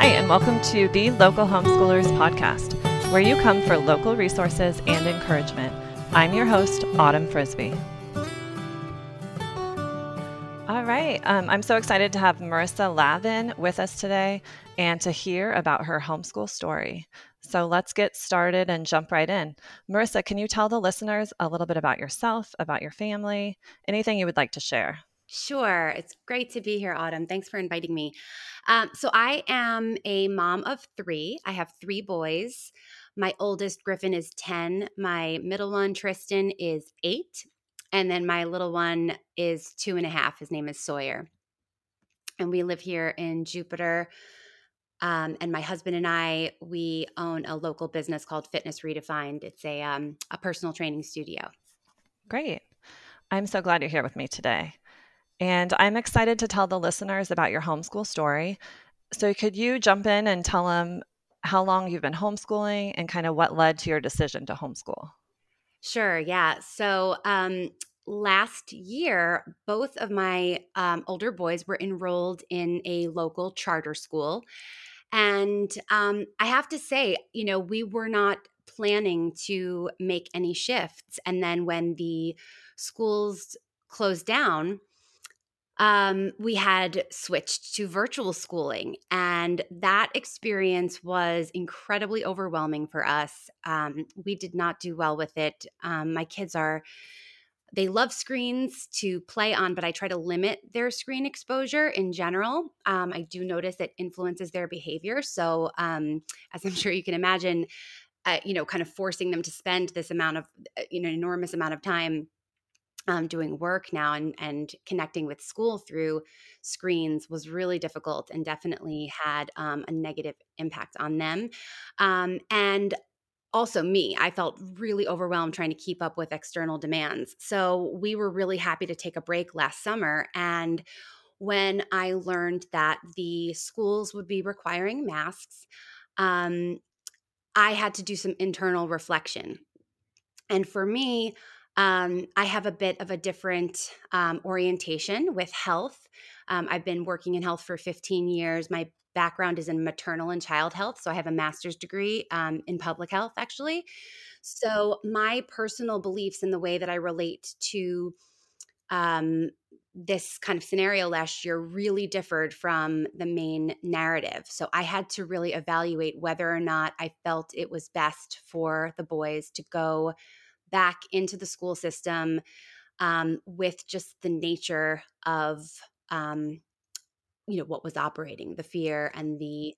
Hi, and welcome to the Local Homeschoolers Podcast, where you come for local resources and encouragement. I'm your host, Autumn Frisbee. All right, um, I'm so excited to have Marissa Lavin with us today and to hear about her homeschool story. So let's get started and jump right in. Marissa, can you tell the listeners a little bit about yourself, about your family, anything you would like to share? Sure. It's great to be here, Autumn. Thanks for inviting me. Um, so, I am a mom of three. I have three boys. My oldest, Griffin, is 10. My middle one, Tristan, is eight. And then my little one is two and a half. His name is Sawyer. And we live here in Jupiter. Um, and my husband and I, we own a local business called Fitness Redefined. It's a, um, a personal training studio. Great. I'm so glad you're here with me today. And I'm excited to tell the listeners about your homeschool story. So, could you jump in and tell them how long you've been homeschooling and kind of what led to your decision to homeschool? Sure. Yeah. So, um, last year, both of my um, older boys were enrolled in a local charter school. And um, I have to say, you know, we were not planning to make any shifts. And then when the schools closed down, um, we had switched to virtual schooling. And that experience was incredibly overwhelming for us. Um, we did not do well with it. Um, my kids are, they love screens to play on, but I try to limit their screen exposure in general. Um, I do notice it influences their behavior. So, um, as I'm sure you can imagine, uh, you know, kind of forcing them to spend this amount of, uh, you know, enormous amount of time um, doing work now and and connecting with school through screens was really difficult and definitely had um, a negative impact on them. Um, and also me i felt really overwhelmed trying to keep up with external demands. So we were really happy to take a break last summer and when i learned that the schools would be requiring masks um, i had to do some internal reflection. And for me um, I have a bit of a different um, orientation with health. Um, I've been working in health for 15 years. My background is in maternal and child health. So I have a master's degree um, in public health, actually. So my personal beliefs and the way that I relate to um, this kind of scenario last year really differed from the main narrative. So I had to really evaluate whether or not I felt it was best for the boys to go back into the school system um, with just the nature of um, you know what was operating the fear and the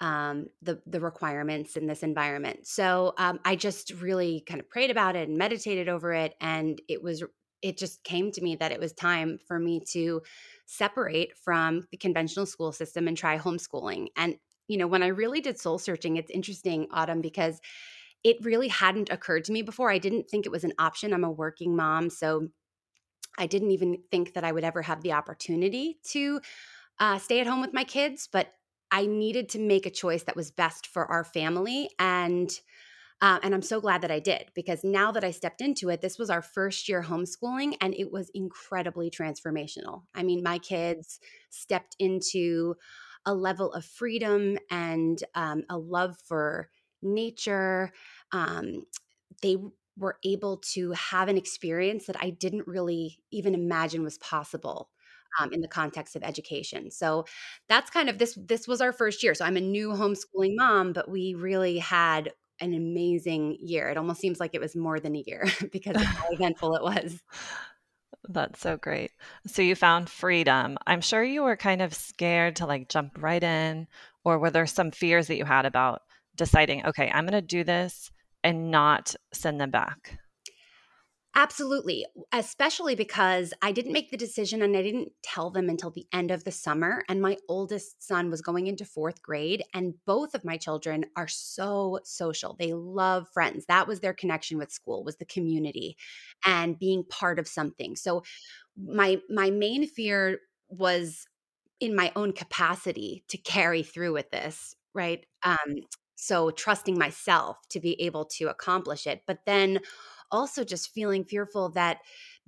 um, the the requirements in this environment. So um, i just really kind of prayed about it and meditated over it and it was it just came to me that it was time for me to separate from the conventional school system and try homeschooling. And you know when i really did soul searching it's interesting autumn because it really hadn't occurred to me before. I didn't think it was an option. I'm a working mom, so I didn't even think that I would ever have the opportunity to uh, stay at home with my kids. But I needed to make a choice that was best for our family, and uh, and I'm so glad that I did because now that I stepped into it, this was our first year homeschooling, and it was incredibly transformational. I mean, my kids stepped into a level of freedom and um, a love for nature. Um, they were able to have an experience that I didn't really even imagine was possible. Um, in the context of education, so that's kind of this. This was our first year, so I'm a new homeschooling mom, but we really had an amazing year. It almost seems like it was more than a year because of how eventful it was. That's so great. So you found freedom. I'm sure you were kind of scared to like jump right in, or were there some fears that you had about deciding, okay, I'm going to do this and not send them back? Absolutely, especially because I didn't make the decision and I didn't tell them until the end of the summer. And my oldest son was going into fourth grade, and both of my children are so social. They love friends. That was their connection with school, was the community and being part of something. So my my main fear was in my own capacity to carry through with this, right? Um, so trusting myself to be able to accomplish it but then also just feeling fearful that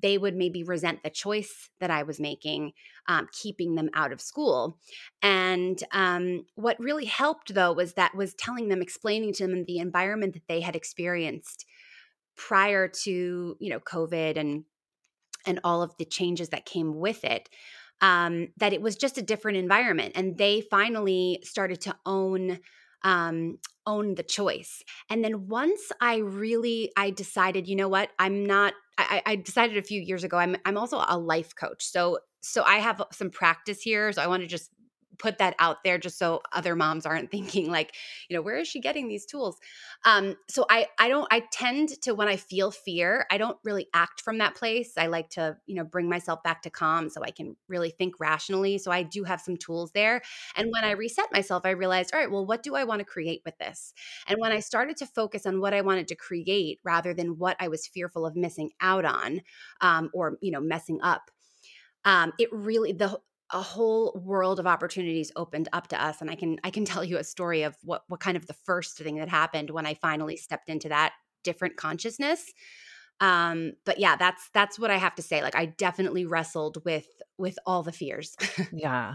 they would maybe resent the choice that I was making, um, keeping them out of school. And um, what really helped, though, was that was telling them, explaining to them the environment that they had experienced prior to you know COVID and and all of the changes that came with it. Um, that it was just a different environment, and they finally started to own um, own the choice. And then once I really I decided, you know what, I'm not. I, I decided a few years ago. I'm I'm also a life coach, so so I have some practice here. So I want to just put that out there just so other moms aren't thinking like you know where is she getting these tools? Um so i i don't i tend to when i feel fear i don't really act from that place. I like to you know bring myself back to calm so i can really think rationally so i do have some tools there. And when i reset myself i realized all right well what do i want to create with this? And when i started to focus on what i wanted to create rather than what i was fearful of missing out on um, or you know messing up um, it really the a whole world of opportunities opened up to us and i can i can tell you a story of what what kind of the first thing that happened when i finally stepped into that different consciousness um but yeah that's that's what i have to say like i definitely wrestled with with all the fears yeah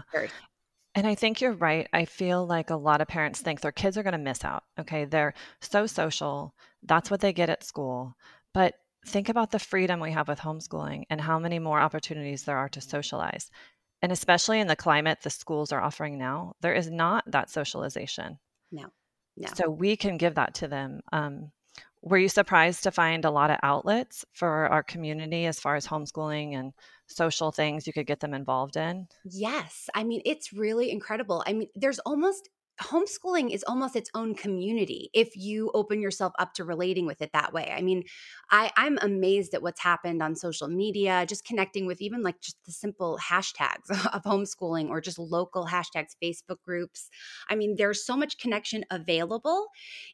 and I think you're right. I feel like a lot of parents think their kids are going to miss out. Okay. They're so social. That's what they get at school. But think about the freedom we have with homeschooling and how many more opportunities there are to socialize. And especially in the climate the schools are offering now, there is not that socialization. No, no. So we can give that to them. Um, were you surprised to find a lot of outlets for our community as far as homeschooling and social things you could get them involved in? Yes. I mean, it's really incredible. I mean, there's almost homeschooling is almost its own community if you open yourself up to relating with it that way. I mean, I, I'm amazed at what's happened on social media, just connecting with even like just the simple hashtags of homeschooling or just local hashtags, Facebook groups. I mean, there's so much connection available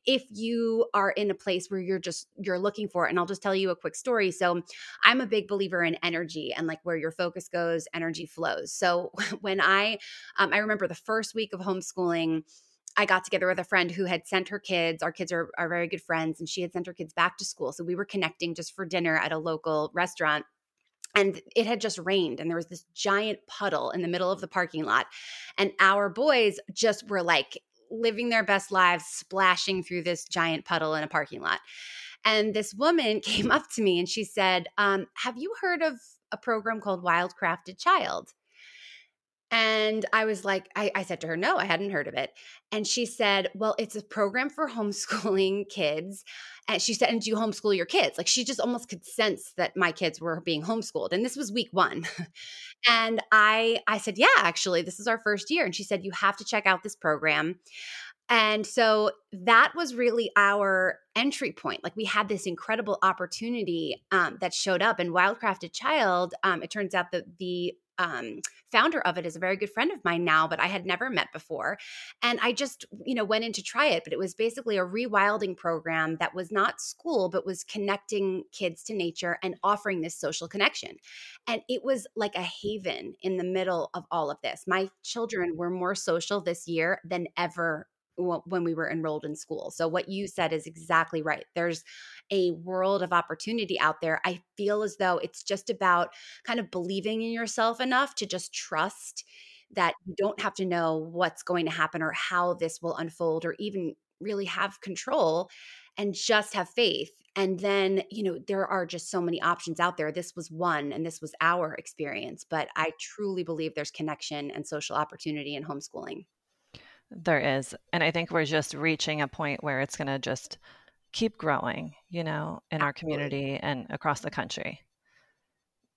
if you are in a place where you're just you're looking for it. And I'll just tell you a quick story. So I'm a big believer in energy and like where your focus goes, energy flows. So when I um, I remember the first week of homeschooling I got together with a friend who had sent her kids, our kids are, are very good friends, and she had sent her kids back to school. So we were connecting just for dinner at a local restaurant. And it had just rained, and there was this giant puddle in the middle of the parking lot. And our boys just were like living their best lives, splashing through this giant puddle in a parking lot. And this woman came up to me and she said, um, Have you heard of a program called Wildcrafted Child? And I was like, I, I, said to her, no, I hadn't heard of it. And she said, well, it's a program for homeschooling kids. And she said, and do you homeschool your kids? Like she just almost could sense that my kids were being homeschooled. And this was week one. and I, I said, yeah, actually, this is our first year. And she said, you have to check out this program. And so that was really our entry point. Like we had this incredible opportunity um, that showed up. And Wildcrafted Child, um, it turns out that the um, founder of it is a very good friend of mine now, but I had never met before. And I just, you know, went in to try it. But it was basically a rewilding program that was not school, but was connecting kids to nature and offering this social connection. And it was like a haven in the middle of all of this. My children were more social this year than ever when we were enrolled in school. So what you said is exactly right. There's a world of opportunity out there. I feel as though it's just about kind of believing in yourself enough to just trust that you don't have to know what's going to happen or how this will unfold or even really have control and just have faith. And then, you know, there are just so many options out there. This was one and this was our experience, but I truly believe there's connection and social opportunity in homeschooling. There is. And I think we're just reaching a point where it's going to just keep growing, you know, in our community and across the country.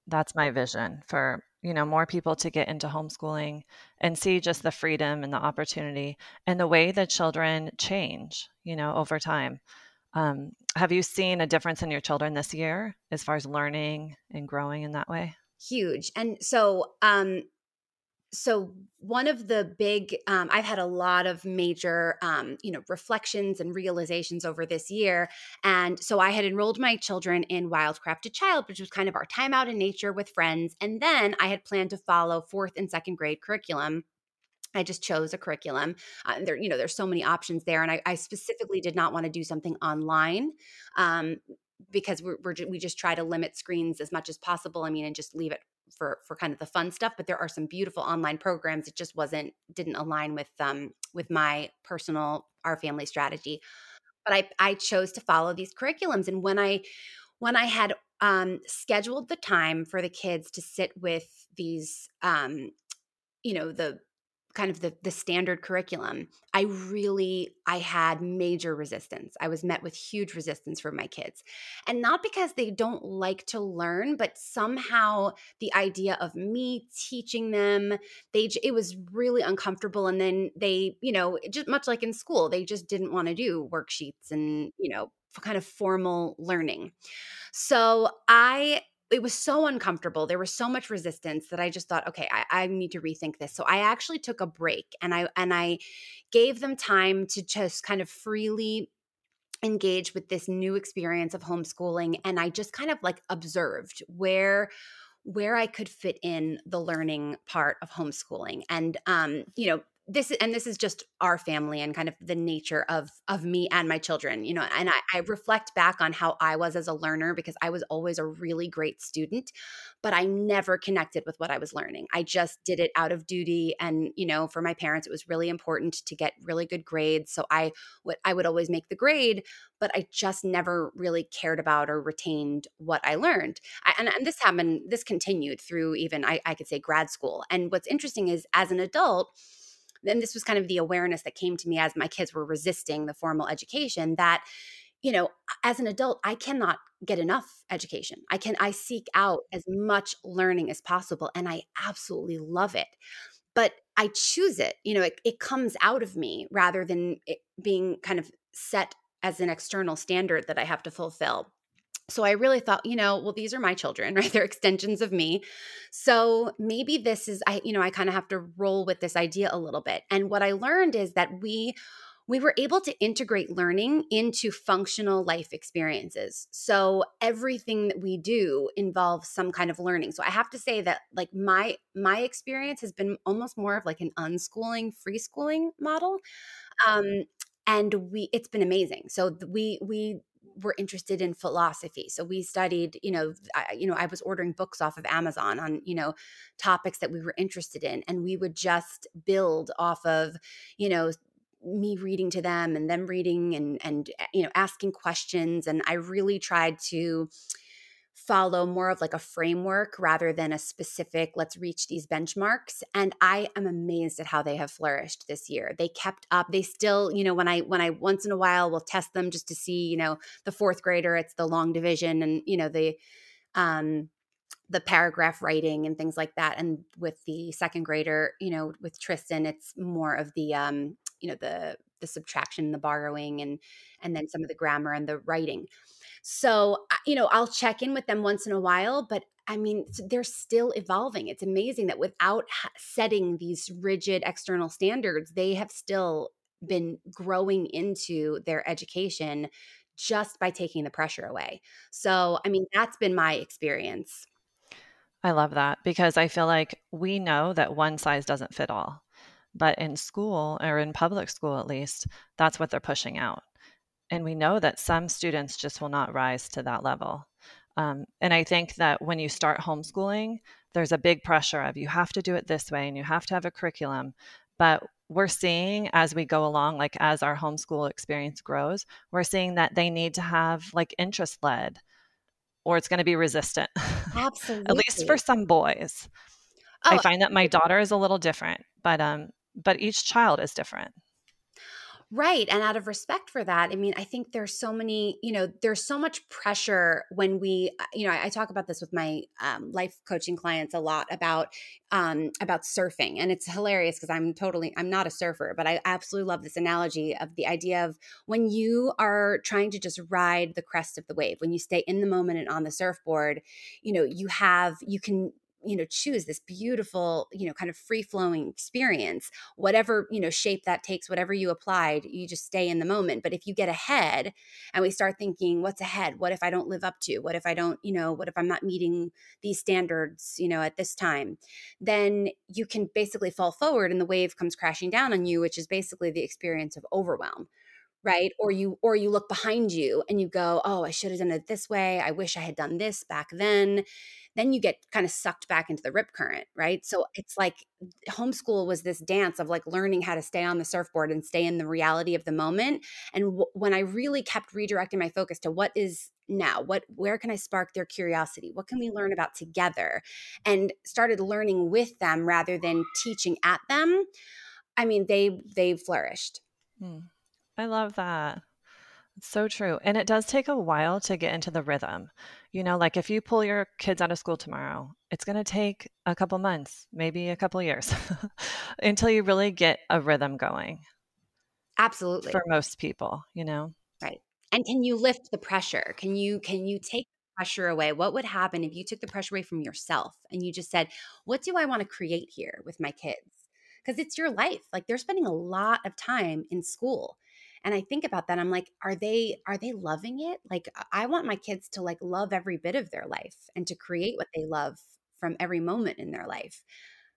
That's my vision for, you know, more people to get into homeschooling and see just the freedom and the opportunity and the way that children change, you know, over time. Um, have you seen a difference in your children this year as far as learning and growing in that way? Huge. And so um, so one of the big um, i've had a lot of major um, you know reflections and realizations over this year and so i had enrolled my children in wildcrafted child which was kind of our time out in nature with friends and then i had planned to follow fourth and second grade curriculum I just chose a curriculum. Uh, there, you know, there's so many options there, and I, I specifically did not want to do something online. Um, because we're, we're we just try to limit screens as much as possible. I mean, and just leave it for for kind of the fun stuff. But there are some beautiful online programs. It just wasn't didn't align with um with my personal our family strategy. But I I chose to follow these curriculums, and when I when I had um, scheduled the time for the kids to sit with these um, you know the kind of the the standard curriculum i really i had major resistance. I was met with huge resistance from my kids. And not because they don't like to learn but somehow the idea of me teaching them they it was really uncomfortable. And then they you know just much like in school they just didn't want to do worksheets and you know kind of formal learning. So i it was so uncomfortable. There was so much resistance that I just thought, okay, I, I, need to rethink this. So I actually took a break and I and I gave them time to just kind of freely engage with this new experience of homeschooling. And I just kind of like observed where where I could fit in the learning part of homeschooling. And um, you know, this and this is just our family and kind of the nature of of me and my children you know and I, I, reflect back on how i was as a learner because i was always a really great student but i never connected with what i was learning. I just did it out of duty and you know for my parents it was really important to get really good grades so i would i would always make the grade but i just never really cared about or retained what i learned. I, and, and this happened this continued through even I, I could say grad school. And what's interesting is as an adult and this was kind of the awareness that came to me as my kids were resisting the formal education that you know as an adult i cannot get enough education. I can i seek out as much learning as possible and i absolutely love it. But i choose it you know it, it comes out of me rather than being kind of set as an external standard that i have to fulfill so I really thought, you know, well, these are my children, right? They're extensions of me. So maybe this is, I, you know, I kind of have to roll with this idea a little bit. And what I learned is that we, we were able to integrate learning into functional life experiences. So everything that we do involves some kind of learning. So I have to say that like my my experience has been almost more of like an unschooling, free schooling model. Um and we it's been amazing. So we we were interested in philosophy. So we studied you know I, you know i was ordering books off of amazon on you know topics that we were interested in and we would just build off of you know me reading to them and them reading and and eh, you know asking questions and i really tried to follow more of like a framework rather than a specific let's reach these benchmarks and i am amazed at how they have flourished this year. They kept up. They still you know when i when i once in a while will test them just to see you know the fourth grader it's the long division and you know the um the paragraph writing and things like that and with the second grader you know with tristan it's more of the um you know the the subtraction the borrowing and and then some of the grammar and the writing so, you know, I'll check in with them once in a while, but I mean, they're still evolving. It's amazing that without setting these rigid external standards, they have still been growing into their education just by taking the pressure away. So, I mean, that's been my experience. I love that because I feel like we know that one size doesn't fit all. But in school or in public school, at least, that's what they're pushing out. And we know that some students just will not rise to that level. Um, and I think that when you start homeschooling, there's a big pressure of you have to do it this way and you have to have a curriculum. But we're seeing as we go along, like as our homeschool experience grows, we're seeing that they need to have like interest led or it's going to be resistant. Absolutely. At least for some boys. Oh, I find that my daughter is a little different, but um but each child is different. Right. And out of respect for that, I mean, I think there's so many, you know, there's so much pressure when we, uh, you know, I, I talk about this with my um, life coaching clients a lot about, um, about surfing. And it's hilarious because I'm totally, I'm not a surfer, but I absolutely love this analogy of the idea of when you are trying to just ride the crest of the wave, when you stay in the moment and on the surfboard, you know, you have, you can you know choose this beautiful you know kind of free flowing experience whatever you know shape that takes whatever you applied you just stay in the moment. But if you get ahead and we start thinking what's ahead? What if i don't live up to? What if i don't you know what if i'm not meeting these standards you know at this time? Then you can basically fall forward and the wave comes crashing down on you which is basically the experience of overwhelm right? Or you or you look behind you and you go oh i should have done it this way. I wish i had done this back then. Then you get kind of sucked back into the rip current right? So it's like homeschool was this dance of like learning how to stay on the surfboard and stay in the reality of the moment. And w- when i really kept redirecting my focus to what is now what where can i spark their curiosity? What can we learn about together? And started learning with them rather than teaching at them i mean they they flourished. Hmm. I love that. It's so true and it does take a while to get into the rhythm you know like if you pull your kids out of school tomorrow it's going to take a couple months maybe a couple years until you really get a rhythm going absolutely. for most people you know? Right and can you lift the pressure can you can you take pressure away? What would happen if you took the pressure away from yourself and you just said what do i want to create here with my kids? Because it's your life like they're spending a lot of time in school and i think about that i'm like are they are they loving it? Like i want my kids to like love every bit of their life and to create what they love from every moment in their life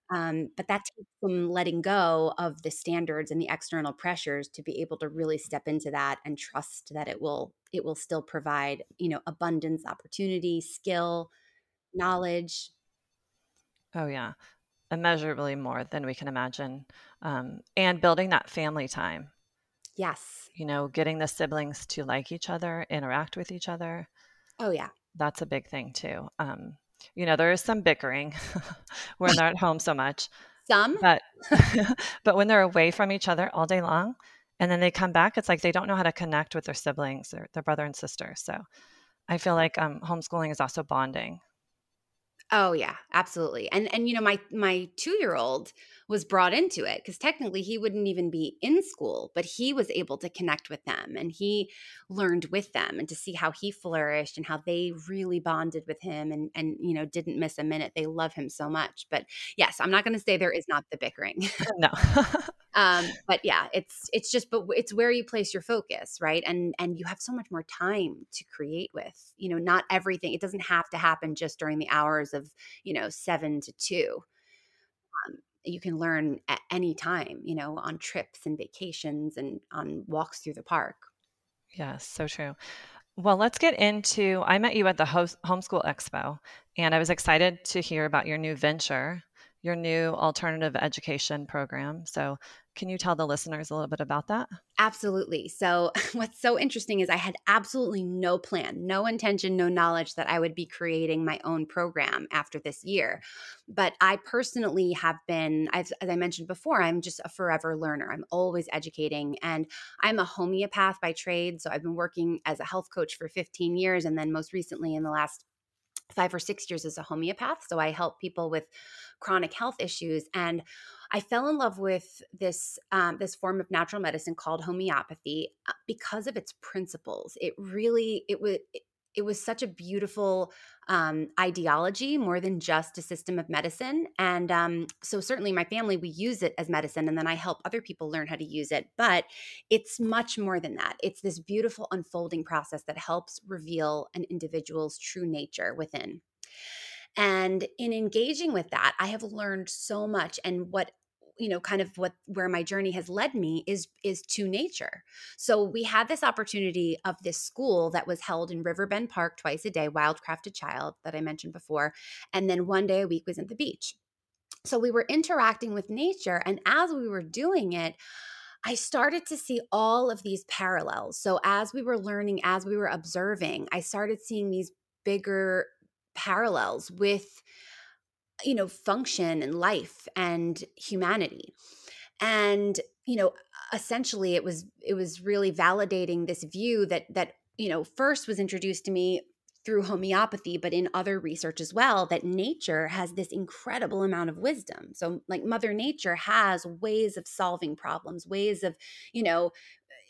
um, but that takes them letting go of the standards and the external pressures to be able to really step into that and trust that it will it will still provide you know abundance opportunity skill knowledge. Oh yeah immeasurably more than we can imagine um, and building that family time yes you know getting the siblings to like each other interact with each other oh yeah that's a big thing too um, you know, there is some bickering when they're at home so much. Some, but but when they're away from each other all day long, and then they come back, it's like they don't know how to connect with their siblings or their brother and sister. So, I feel like um, homeschooling is also bonding. Oh yeah, absolutely. And and you know my my 2-year-old was brought into it because technically he wouldn't even be in school, but he was able to connect with them and he learned with them and to see how he flourished and how they really bonded with him and and you know didn't miss a minute. They love him so much. But yes, I'm not going to say there is not the bickering. no. um but yeah, it's it's just but it's where you place your focus, right? And and you have so much more time to create with. You know, not everything it doesn't have to happen just during the hours of, you know, 7 to 2 you can learn at any time, you know, on trips and vacations and on walks through the park. Yes, so true. Well, let's get into. I met you at the host, Homeschool Expo, and I was excited to hear about your new venture, your new alternative education program. So, can you tell the listeners a little bit about that? Absolutely. So, what's so interesting is I had absolutely no plan, no intention, no knowledge that I would be creating my own program after this year. But I personally have been, as, as I mentioned before, I'm just a forever learner. I'm always educating. And I'm a homeopath by trade. So, I've been working as a health coach for 15 years. And then most recently, in the last five or six years as a homeopath. So, I help people with chronic health issues. And I fell in love with this um, this form of natural medicine called homeopathy uh, because of its principles. It really it was it was such a beautiful um, ideology more than just a system of medicine and um, so certainly my family we use it as medicine and then i help other people learn how to use it but it's much more than that it's this beautiful unfolding process that helps reveal an individual's true nature within and in engaging with that, I have learned so much. And what you know kind of what where my journey has led me is is to nature so we had this opportunity of this school that was held in riverbend park twice a day wildcrafted child that i mentioned before and then one day a week was at the beach so we were interacting with nature and as we were doing it I started to see all of these parallels. So, as we were learning, as we were observing, I started seeing these bigger parallels with you know function and life and humanity. And you know essentially it was it was really validating this view that that you know first was introduced to me through homeopathy but in other research as well that nature has this incredible amount of wisdom. So like mother nature has ways of solving problems ways of you know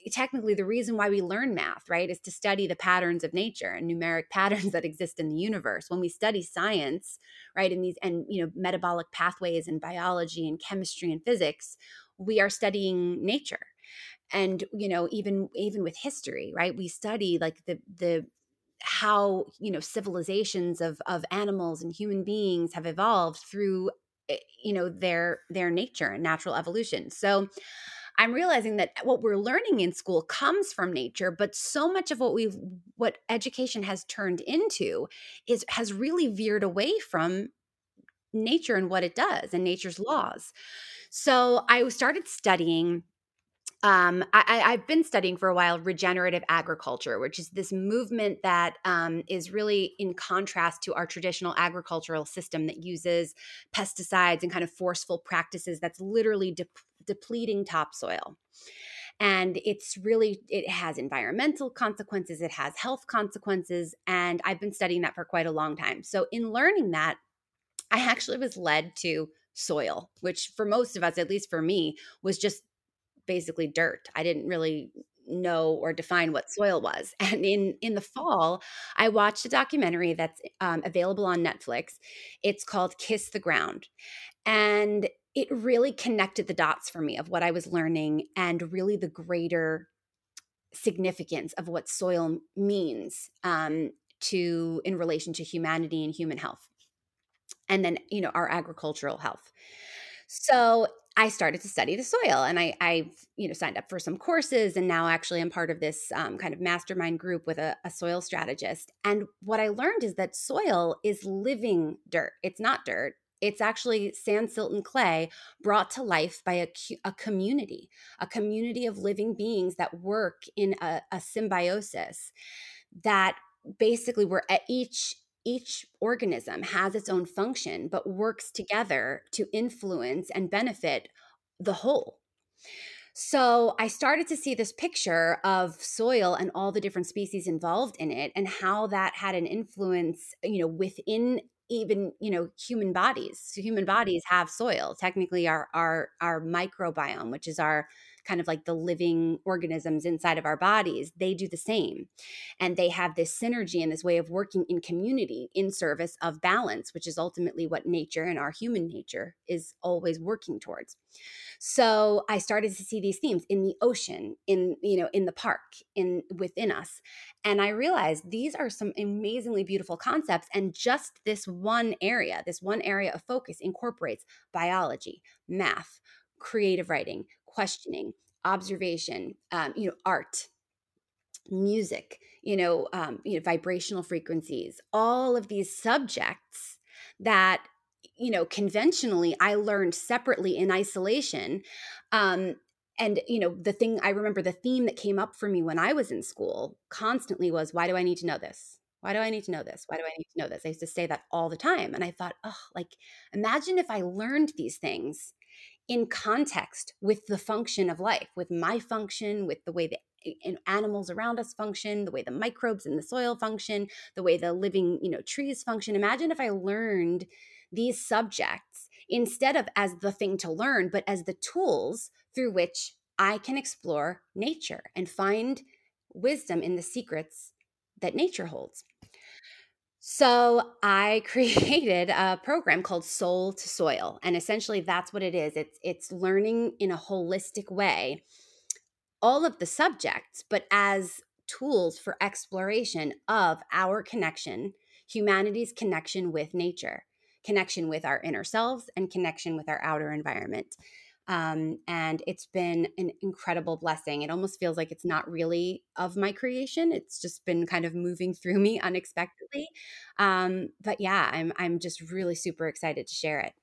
technically the reason why we learn math, right, is to study the patterns of nature and numeric patterns that exist in the universe. When we study science, right, and these and you know metabolic pathways and biology and chemistry and physics, we are studying nature. And you know, even even with history, right, we study like the the how you know civilizations of of animals and human beings have evolved through eh, you know their their nature and natural evolution. So I'm realizing that what we're learning in school comes from nature, but so much of what we've what education has turned into is has really veered away from nature and what it does and nature's laws. So I started studying um, I, have been studying for a while regenerative agriculture, which is this movement that um, is really in contrast to our traditional agricultural system that uses pesticides and kind of forceful practices that's literally de- depleting topsoil. And it's really, it has environmental consequences, it has health consequences. And I've been studying that for quite a long time. So, in learning that, I actually was led to soil, which for most of us, at least for me, was just basically dirt. I didn't really know or define what soil was. And in in the fall, I watched a documentary that's um, available on Netflix. It's called Kiss the Ground, and it really connected the dots for me of what I was learning and really the greater significance of what soil means um, to in relation to humanity and human health, and then you know our agricultural health. So I started to study the soil and I, I, you know, signed up for some courses and now actually I'm part of this um, kind of mastermind group with a, a soil strategist. And what I learned is that soil is living dirt. It's not dirt. It's actually sand, silt, and clay brought to life by a, a community, a community of living beings that work in a, a symbiosis that basically we're at each each organism has its own function, but works together to influence and benefit the whole. So I started to see this picture of soil and all the different species involved in it and how that had an influence, you know, within even you know human bodies. So human mm-hmm. bodies have soil. Technically our our our microbiome which is our kind of like the living organisms inside of our bodies, they do the same. And they have this synergy and this way of working in community in service of balance, which is ultimately what nature and our human nature is always working towards. So I started to see these themes in the ocean, in you know, in the park, in within us. And I realized these are some amazingly beautiful concepts and just this one area, this one area of focus incorporates biology, math, creative writing, questioning, observation, um, you know, art, music, you know, um, you know, vibrational frequencies, all of these subjects that you know conventionally I learned separately in isolation. Um, and you know the thing i remember the theme that came up for me when i was in school constantly was why do i need to know this why do i need to know this why do i need to know this i used to say that all the time and i thought oh like imagine if i learned these things in context with the function of life, with my function, with the way the eh, eh, animals around us function, the way the microbes in the soil function, the way the living, you know, trees function. Imagine if I learned these subjects instead of as the thing to learn, but as the tools through which I can explore nature and find wisdom in the secrets that nature holds. So I created a program called Soul to Soil and essentially that's what it is. It's it's learning in a holistic way all of the subjects but as tools for exploration of our connection, humanity's connection with nature, connection with our inner selves and connection with our outer environment. Um, and it's been an incredible blessing. It almost feels like it's not really of my creation. It's just been kind of moving through me unexpectedly. Um, but yeah, I'm I'm just really super excited to share it.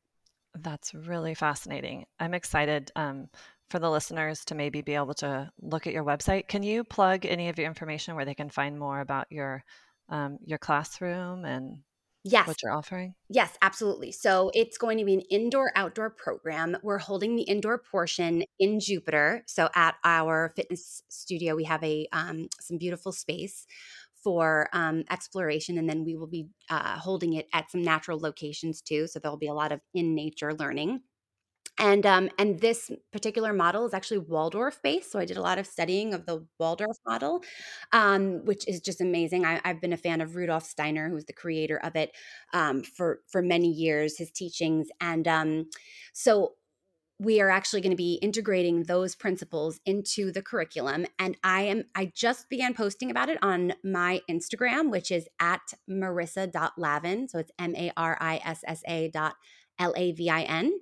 That's really fascinating. I'm excited um, for the listeners to maybe be able to look at your website. Can you plug any of your information where they can find more about your um, your classroom and Yes. What you're offering? Yes, absolutely. So it's going to be an indoor outdoor program. We're holding the indoor portion in Jupiter. So at our fitness studio, we have a um, some beautiful space for um, exploration, and then we will be uh, holding it at some natural locations too. So there'll be a lot of in nature learning and um, and this particular model is actually Waldorf based. So I did a lot of studying of the Waldorf model, um, which is just amazing. I, have been a fan of Rudolf Steiner, who's the creator of it, um, for for many years. His teachings, and um, so we are actually going to be integrating those principles into the curriculum and i am i just began posting about it on my instagram which is at marissa.lavin so it's m-a-r-i-s-s-a dot l-a-v-i-n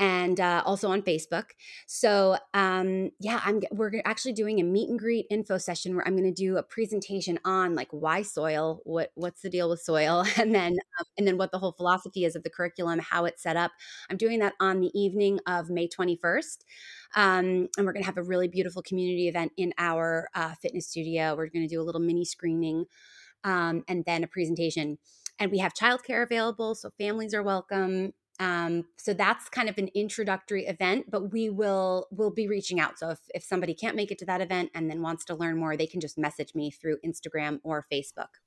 and uh, also on Facebook. So um, yeah, I'm we're actually doing a meet and greet info session where I'm going to do a presentation on like why soil, what what's the deal with soil, and then um, and then what the whole philosophy is of the curriculum, how it's set up. I'm doing that on the evening of May 21st. Um, and we're going to have a really beautiful community event in our uh, fitness studio. We're going to do a little mini screening um, and then a presentation. And we have childcare available, so families are welcome. Um, so that's kind of an introductory event, but we will will be reaching out. So if, if somebody can't make it to that event and then wants to learn more, they can just message me through Instagram or Facebook.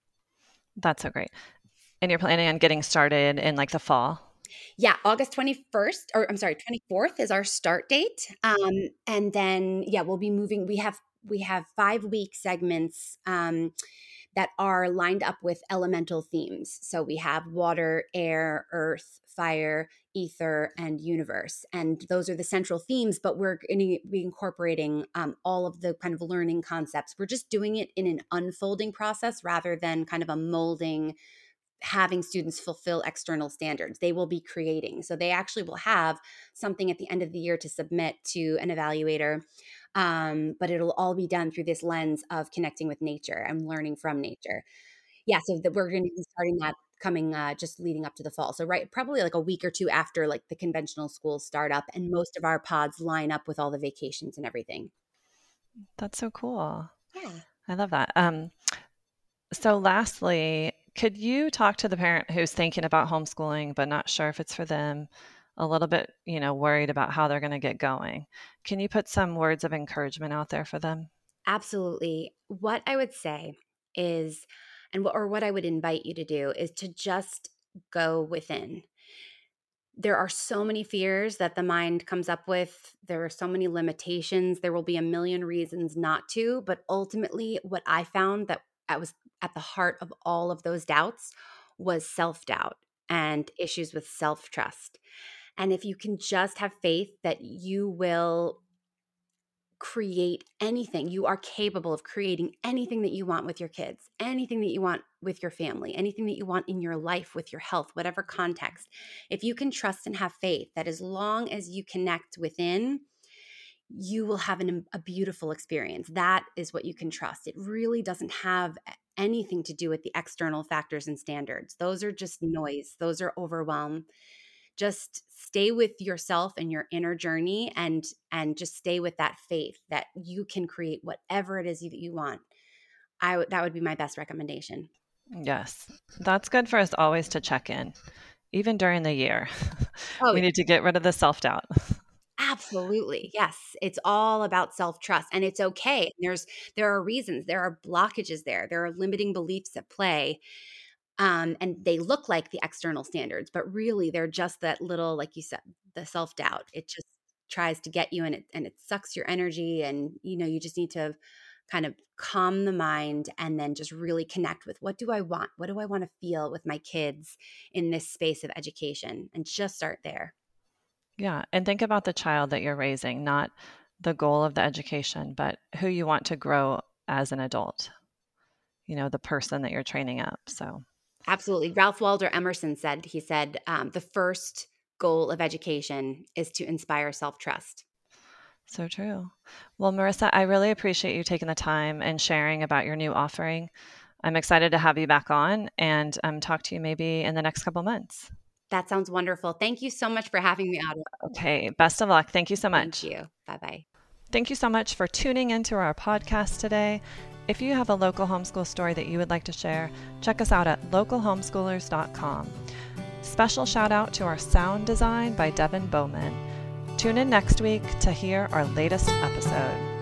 That's so great. And you're planning on getting started in like the fall? Yeah, August 21st, or I'm sorry, 24th is our start date. Um, and then yeah, we'll be moving. We have we have five week segments. Um, that are lined up with elemental themes. So we have water, air, earth, fire, ether, and universe. And those are the central themes, but we're going to be incorporating um, all of the kind of learning concepts. We're just doing it in an unfolding process rather than kind of a molding having students fulfill external standards. They will be creating. So they actually will have something at the end of the year to submit to an evaluator um, but it'll all be done through this lens of connecting with nature and learning from nature. Yeah, so that we're going to be starting that coming uh, just leading up to the fall. So right, probably like a week or two after like the conventional schools start up, and most of our pods line up with all the vacations and everything. That's so cool. Yeah, I love that. Um, so lastly, could you talk to the parent who's thinking about homeschooling but not sure if it's for them? A little bit, you know, worried about how they're going to get going. Can you put some words of encouragement out there for them? Absolutely. What I would say is, and what, or what I would invite you to do is to just go within. There are so many fears that the mind comes up with. There are so many limitations. There will be a million reasons not to. But ultimately, what I found that I was at the heart of all of those doubts was self doubt and issues with self trust. And if you can just have faith that you will create anything, you are capable of creating anything that you want with your kids, anything that you want with your family, anything that you want in your life with your health, whatever context. If you can trust and have faith that as long as you connect within, you will have an, um, a beautiful experience. That is what you can trust. It really doesn't have anything to do with the external factors and standards. Those are just noise, those are overwhelm just stay with yourself and your inner journey and and just stay with that faith that you can create whatever it is that you want. I would that would be my best recommendation. Yes. That's good for us always to check in even during the year. Oh, we need to get rid of the self-doubt. Absolutely. Yes. It's all about self-trust and it's okay. There's there are reasons. There are blockages there. There are limiting beliefs at play um, and they look like the external standards, but really they're just that little, like you said, the self doubt. It just tries to get you and it and it sucks your energy, and you know you just need to kind of calm the mind and then just really connect with what do I want? What do I want to feel with my kids in this space of education, and just start there. Yeah, and think about the child that you're raising, not the goal of the education, but who you want to grow as an adult. You know, the person that you're training up. So Absolutely. Ralph Waldo Emerson said, he said, um, the first goal of education is to inspire self trust. So true. Well, Marissa, I really appreciate you taking the time and sharing about your new offering. I'm excited to have you back on and um, talk to you maybe in the next couple months. That sounds wonderful. Thank you so much for having me on. Okay. Best of luck. Thank you so much. Thank you. Bye bye. Thank you so much for tuning into our podcast today. If you have a local homeschool story that you would like to share, check us out at localhomeschoolers.com. Special shout out to our sound design by Devin Bowman. Tune in next week to hear our latest episode.